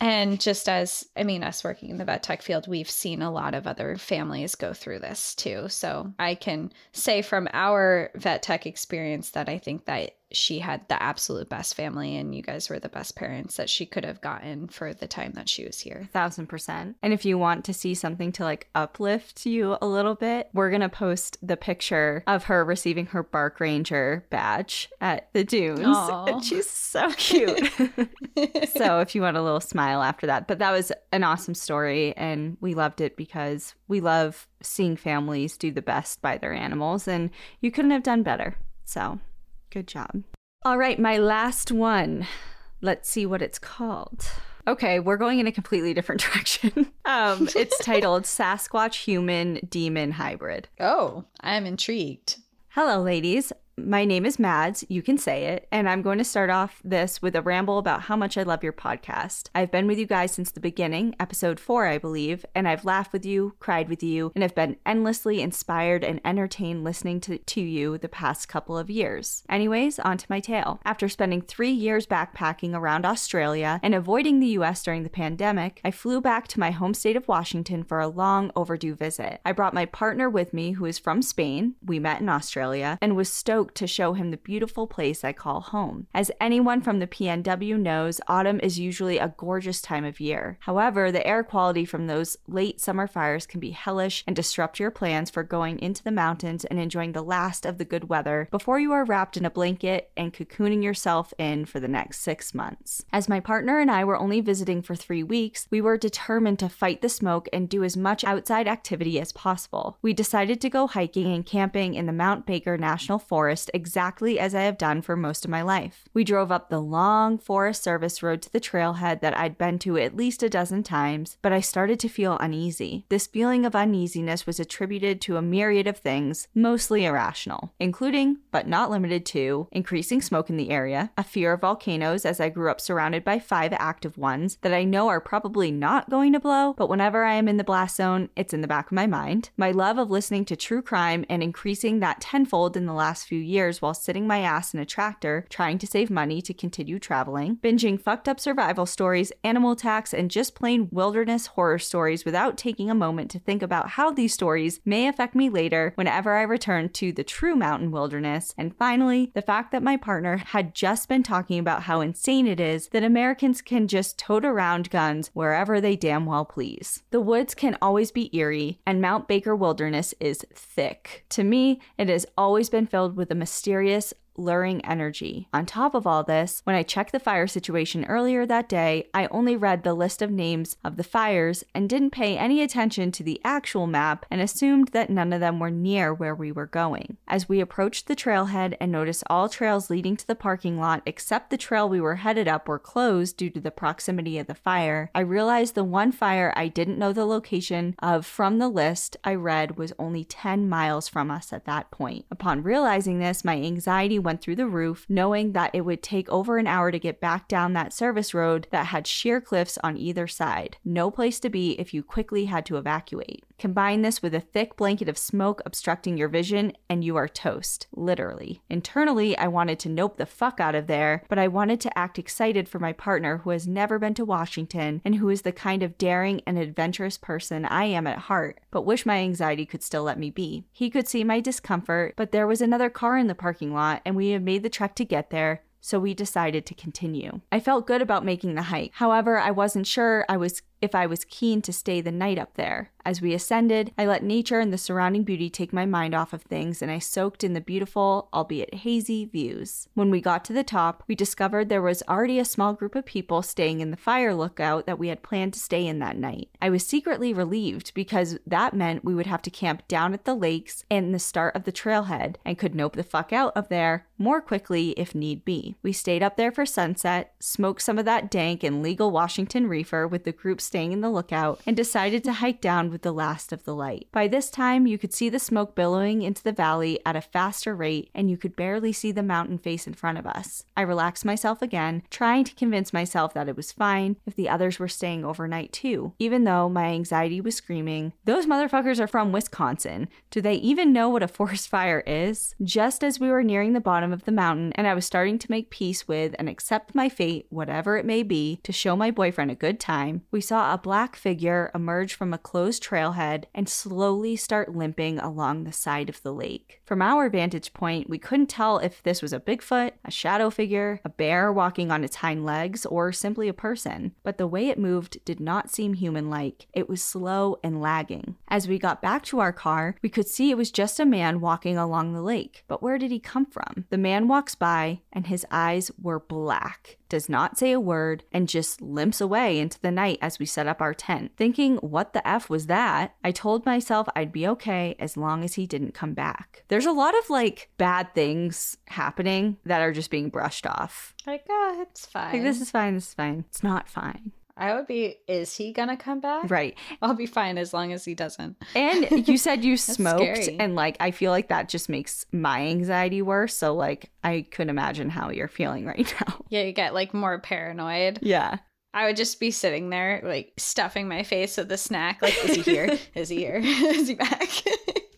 And just as, I mean, us working in the vet tech field, we've seen a lot of other families go through this too. So I can say from our vet tech experience that I think that she had the absolute best family and you guys were the best parents that she could have gotten for the time that she was here. Thousand percent. And if you want to see something to like uplift you a little bit, we're gonna post the picture of her receiving her Bark Ranger badge at the dunes. And she's so cute. (laughs) so if you want a little smile after that. But that was an awesome story and we loved it because we love seeing families do the best by their animals and you couldn't have done better. So good job. All right, my last one. Let's see what it's called. Okay, we're going in a completely different (laughs) direction. Um, it's (laughs) titled Sasquatch Human Demon Hybrid. Oh, I'm intrigued. Hello, ladies. My name is Mads. You can say it. And I'm going to start off this with a ramble about how much I love your podcast. I've been with you guys since the beginning, episode four, I believe, and I've laughed with you, cried with you, and have been endlessly inspired and entertained listening to, to you the past couple of years. Anyways, on to my tale. After spending three years backpacking around Australia and avoiding the US during the pandemic, I flew back to my home state of Washington for a long overdue visit. I brought my partner with me, who is from Spain. We met in Australia and was stoked to show him the beautiful place I call home. As anyone from the PNW knows, autumn is usually a gorgeous time of year. However, the air quality from those late summer fires can be hellish and disrupt your plans for going into the mountains and enjoying the last of the good weather before you are wrapped in a blanket and cocooning yourself in for the next six months. As my partner and I were only visiting for three weeks, we were determined to fight the smoke and do as much outside activity as possible. We decided to go hiking and camping in the Mount Baker National Forest exactly as I have done for most of my life. We drove up the long Forest Service road to the trailhead that I'd been to at least a dozen times, but I started to feel uneasy. This feeling of uneasiness was attributed to a myriad of things, mostly irrational, including, but not limited to, increasing smoke in the area, a fear of volcanoes as I grew up surrounded by five active ones that I know are probably not going to blow, but whenever I am in the blast zone, it's in the back of my mind, my love of listening to true crime and increasing that tenfold in the last few years while sitting my ass in a tractor trying to save money to continue traveling, binging fucked up survival stories, animal attacks, and just plain wilderness horror stories without taking a moment to think about how these stories may affect me later whenever I return to the true mountain wilderness. And finally, the fact that my partner had just been talking about how insane it is that Americans can just tote around guns wherever they damn well please. The woods can always be eerie, and Mount Baker Wilderness is thick. To me, it has always been filled with a mysterious, luring energy. On top of all this, when I checked the fire situation earlier that day, I only read the list of names of the fires and didn't pay any attention to the actual map and assumed that none of them were near where we were going. As we approached the trailhead and noticed all trails leading to the parking lot except the trail we were headed up were closed due to the proximity of the fire, I realized the one fire I didn't know the location of from the list I read was only 10 miles from us at that point. Upon realizing this, my anxiety went through the roof, knowing that it would take over an hour to get back down that service road that had sheer cliffs on either side. No place to be if you quickly had to evacuate. Combine this with a thick blanket of smoke obstructing your vision, and you are toast, literally. Internally, I wanted to nope the fuck out of there, but I wanted to act excited for my partner who has never been to Washington and who is the kind of daring and adventurous person I am at heart, but wish my anxiety could still let me be. He could see my discomfort, but there was another car in the parking lot, and we had made the trek to get there, so we decided to continue. I felt good about making the hike. However, I wasn't sure I was if I was keen to stay the night up there. As we ascended, I let nature and the surrounding beauty take my mind off of things and I soaked in the beautiful, albeit hazy, views. When we got to the top, we discovered there was already a small group of people staying in the fire lookout that we had planned to stay in that night. I was secretly relieved because that meant we would have to camp down at the lakes and the start of the trailhead and could nope the fuck out of there more quickly if need be. We stayed up there for sunset, smoked some of that dank and legal Washington reefer with the group staying in the lookout, and decided to hike down with the last of the light. By this time, you could see the smoke billowing into the valley at a faster rate, and you could barely see the mountain face in front of us. I relaxed myself again, trying to convince myself that it was fine if the others were staying overnight too, even though my anxiety was screaming, Those motherfuckers are from Wisconsin. Do they even know what a (laughs) forest fire is? Just as we were nearing the bottom of the mountain and I was starting to make peace with and accept my fate, whatever it may be, to show my boyfriend a good time, we saw a black figure emerge from a closed trailhead and slowly start limping along the side of the lake. From our vantage point, we couldn't tell if this was a Bigfoot, a shadow figure, a bear walking on its hind legs, or simply a person, but the way it moved did not seem human like. It was slow and lagging. As we got back to our car, we could see it was just a man walking along the lake. But where did he come from? The man walks by, and his eyes were black does not say a word, and just limps away into the night as we set up our tent. Thinking, what the F was that? I told myself I'd be okay as long as he didn't come back. There's a lot of like bad things happening that are just being brushed off. Like, oh, it's fine. Like, this is fine, this is fine. It's not fine. I would be, is he gonna come back? Right. I'll be fine as long as he doesn't. And you said you (laughs) smoked, scary. and like, I feel like that just makes my anxiety worse. So, like, I could imagine how you're feeling (laughs) right now. Yeah, you get like more paranoid. Yeah. I would just be sitting there, like stuffing my face with the snack. Like, is he here? (laughs) is he here? is he back?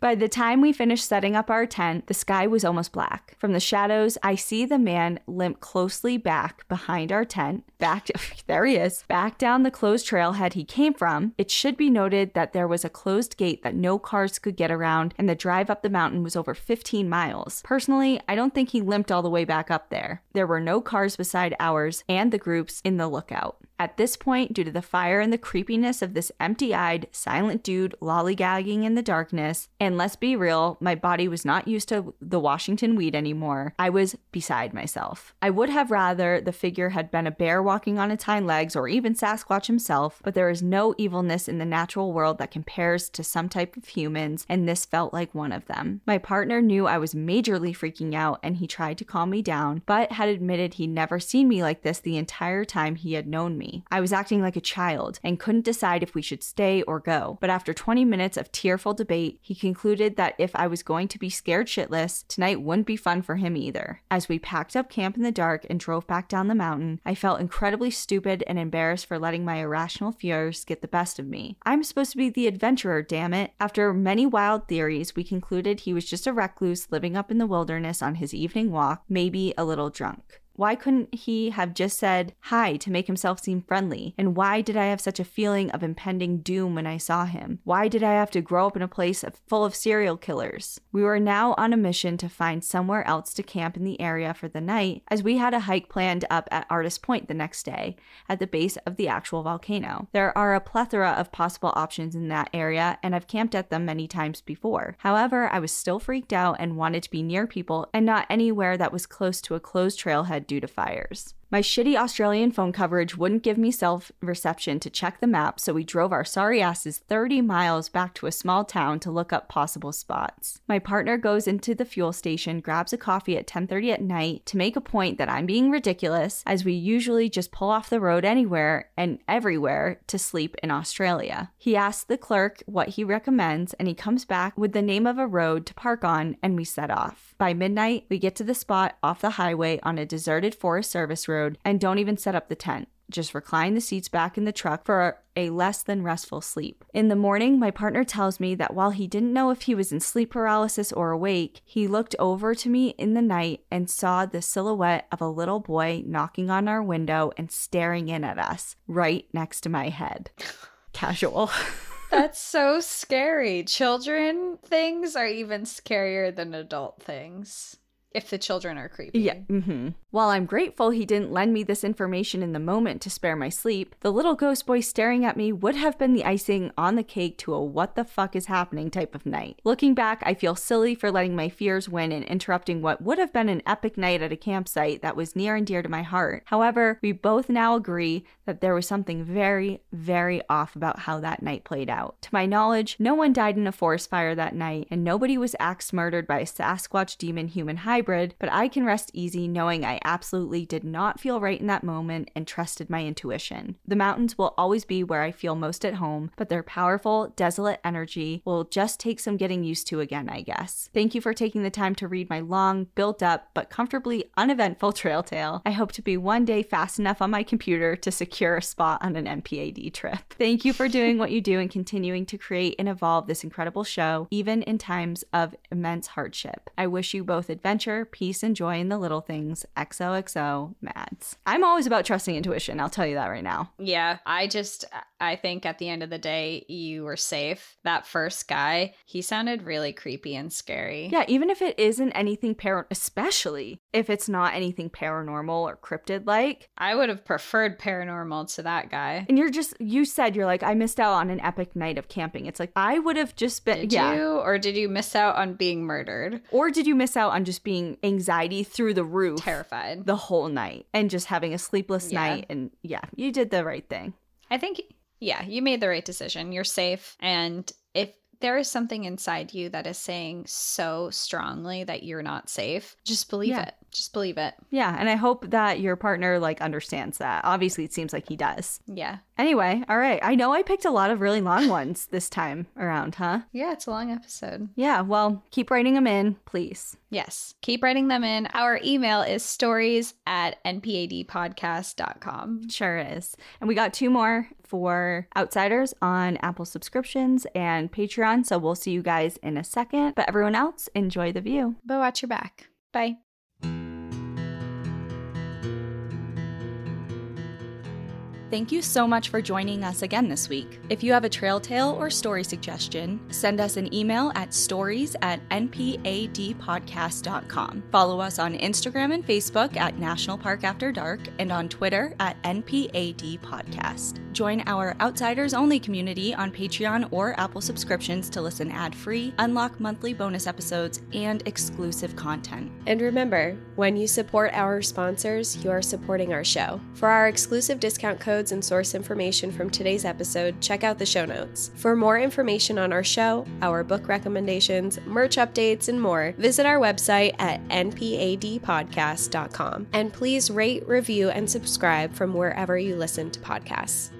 By the time we finished setting up our tent, the sky was almost black. From the shadows, I see the man limp closely back behind our tent, back (laughs) there he is, back down the closed trailhead he came from. It should be noted that there was a closed gate that no cars could get around, and the drive up the mountain was over 15 miles. Personally, I don't think he limped all the way back up there. There were no cars beside ours and the groups in the lookout. At this point, due to the fire and the creepiness of this empty eyed, silent dude lollygagging in the darkness, and let's be real, my body was not used to the Washington weed anymore, I was beside myself. I would have rather the figure had been a bear walking on its hind legs or even Sasquatch himself, but there is no evilness in the natural world that compares to some type of humans, and this felt like one of them. My partner knew I was majorly freaking out and he tried to calm me down, but had admitted he'd never seen me like this the entire time he had known me me. I was acting like a child and couldn't decide if we should stay or go. But after 20 minutes of tearful debate, he concluded that if I was going to be scared shitless, tonight wouldn't be fun for him either. As we packed up camp in the dark and drove back down the mountain, I felt incredibly stupid and embarrassed for letting my irrational fears get the best of me. I'm supposed to be the adventurer, damn it. After many wild theories, we concluded he was just a recluse living up in the wilderness on his evening walk, maybe a little drunk. Why couldn't he have just said hi to make himself seem friendly? And why did I have such a feeling of impending doom when I saw him? Why did I have to grow up in a place full of serial killers? We were now on a mission to find somewhere else to camp in the area for the night, as we had a hike planned up at Artist Point the next day, at the base of the actual volcano. There are a plethora of possible options in that area, and I've camped at them many times before. However, I was still freaked out and wanted to be near people and not anywhere that was close to a closed trailhead due to fires. My shitty Australian phone coverage wouldn't give me self reception to check the map, so we drove our sorry asses 30 miles back to a small town to look up possible spots. My partner goes into the fuel station, grabs a coffee at 10:30 at night to make a point that I'm being ridiculous as we usually just pull off the road anywhere and everywhere to sleep in Australia. He asks the clerk what he recommends and he comes back with the name of a road to park on and we set off. By midnight, we get to the spot off the highway on a deserted Forest Service road and don't even set up the tent. Just recline the seats back in the truck for a less than restful sleep. In the morning, my partner tells me that while he didn't know if he was in sleep paralysis or awake, he looked over to me in the night and saw the silhouette of a little boy knocking on our window and staring in at us right next to my head. (sighs) Casual. (laughs) That's so scary. Children things are even scarier than adult things if the children are creepy. Yeah. Mm-hmm. While I'm grateful he didn't lend me this information in the moment to spare my sleep, the little ghost boy staring at me would have been the icing on the cake to a what the fuck is happening type of night. Looking back, I feel silly for letting my fears win and interrupting what would have been an epic night at a campsite that was near and dear to my heart. However, we both now agree that there was something very, very off about how that night played out. To my knowledge, no one died in a forest fire that night, and nobody was axe murdered by a Sasquatch demon human hybrid, but I can rest easy knowing I absolutely did not feel right in that moment and trusted my intuition. The mountains will always be where I feel most at home, but their powerful, desolate energy will just take some getting used to again, I guess. Thank you for taking the time to read my long, built up, but comfortably uneventful (laughs) trail tale. I hope to be one day fast enough on my computer to secure a spot on an NPAD trip. (laughs) Thank you for doing what you do and continuing to create and evolve this incredible show, even in times of immense hardship. I wish you both adventure, peace, and joy in the little things. XOXO Mads. I'm always about trusting intuition. I'll tell you that right now. Yeah, I just I think at the end of the day you were safe. That first guy, he sounded really creepy and scary. Yeah, even if it isn't anything par especially if it's not anything paranormal or cryptid like. I would have preferred paranormal to that guy. And you're just you said you're like I missed out on an epic night of camping. It's like I would have just been did yeah. you or did you miss out on being murdered? Or did you miss out on just being anxiety through the roof? Terrified. The whole night and just having a sleepless Yeah. night and yeah, you did the right thing. I think, yeah, you made the right decision. You're safe. And if there is something inside you that is saying so strongly that you're not safe, just believe Yeah. it. Just believe it. Yeah, and I hope that your partner like understands that. Obviously, it seems like he does. Yeah. Anyway, all right. I know I picked a lot of really long (laughs) ones this time around, huh? Yeah, it's a long episode. Yeah, well, keep writing them in, please. Yes. Keep writing them in. Our email is stories at npadpodcast.com. Sure is. And we got two more for outsiders on Apple subscriptions and Patreon. So we'll see you guys in a second. But everyone else, enjoy the view. But watch your back. Bye. Thank you so much for joining us again this week. If you have a trail tale or story suggestion, send us an email at stories at npadpodcast.com. Follow us on Instagram and Facebook at National Park After Dark and on Twitter at NPAD Podcast. Join our Outsiders Only community on Patreon or Apple subscriptions to listen ad free, unlock monthly bonus episodes, and exclusive content. And remember, when you support our sponsors, you are supporting our show. For our exclusive discount and source information from today's episode, check out the show notes. For more information on our show, our book recommendations, merch updates, and more, visit our website at npadpodcast.com. And please rate, review, and subscribe from wherever you listen to podcasts.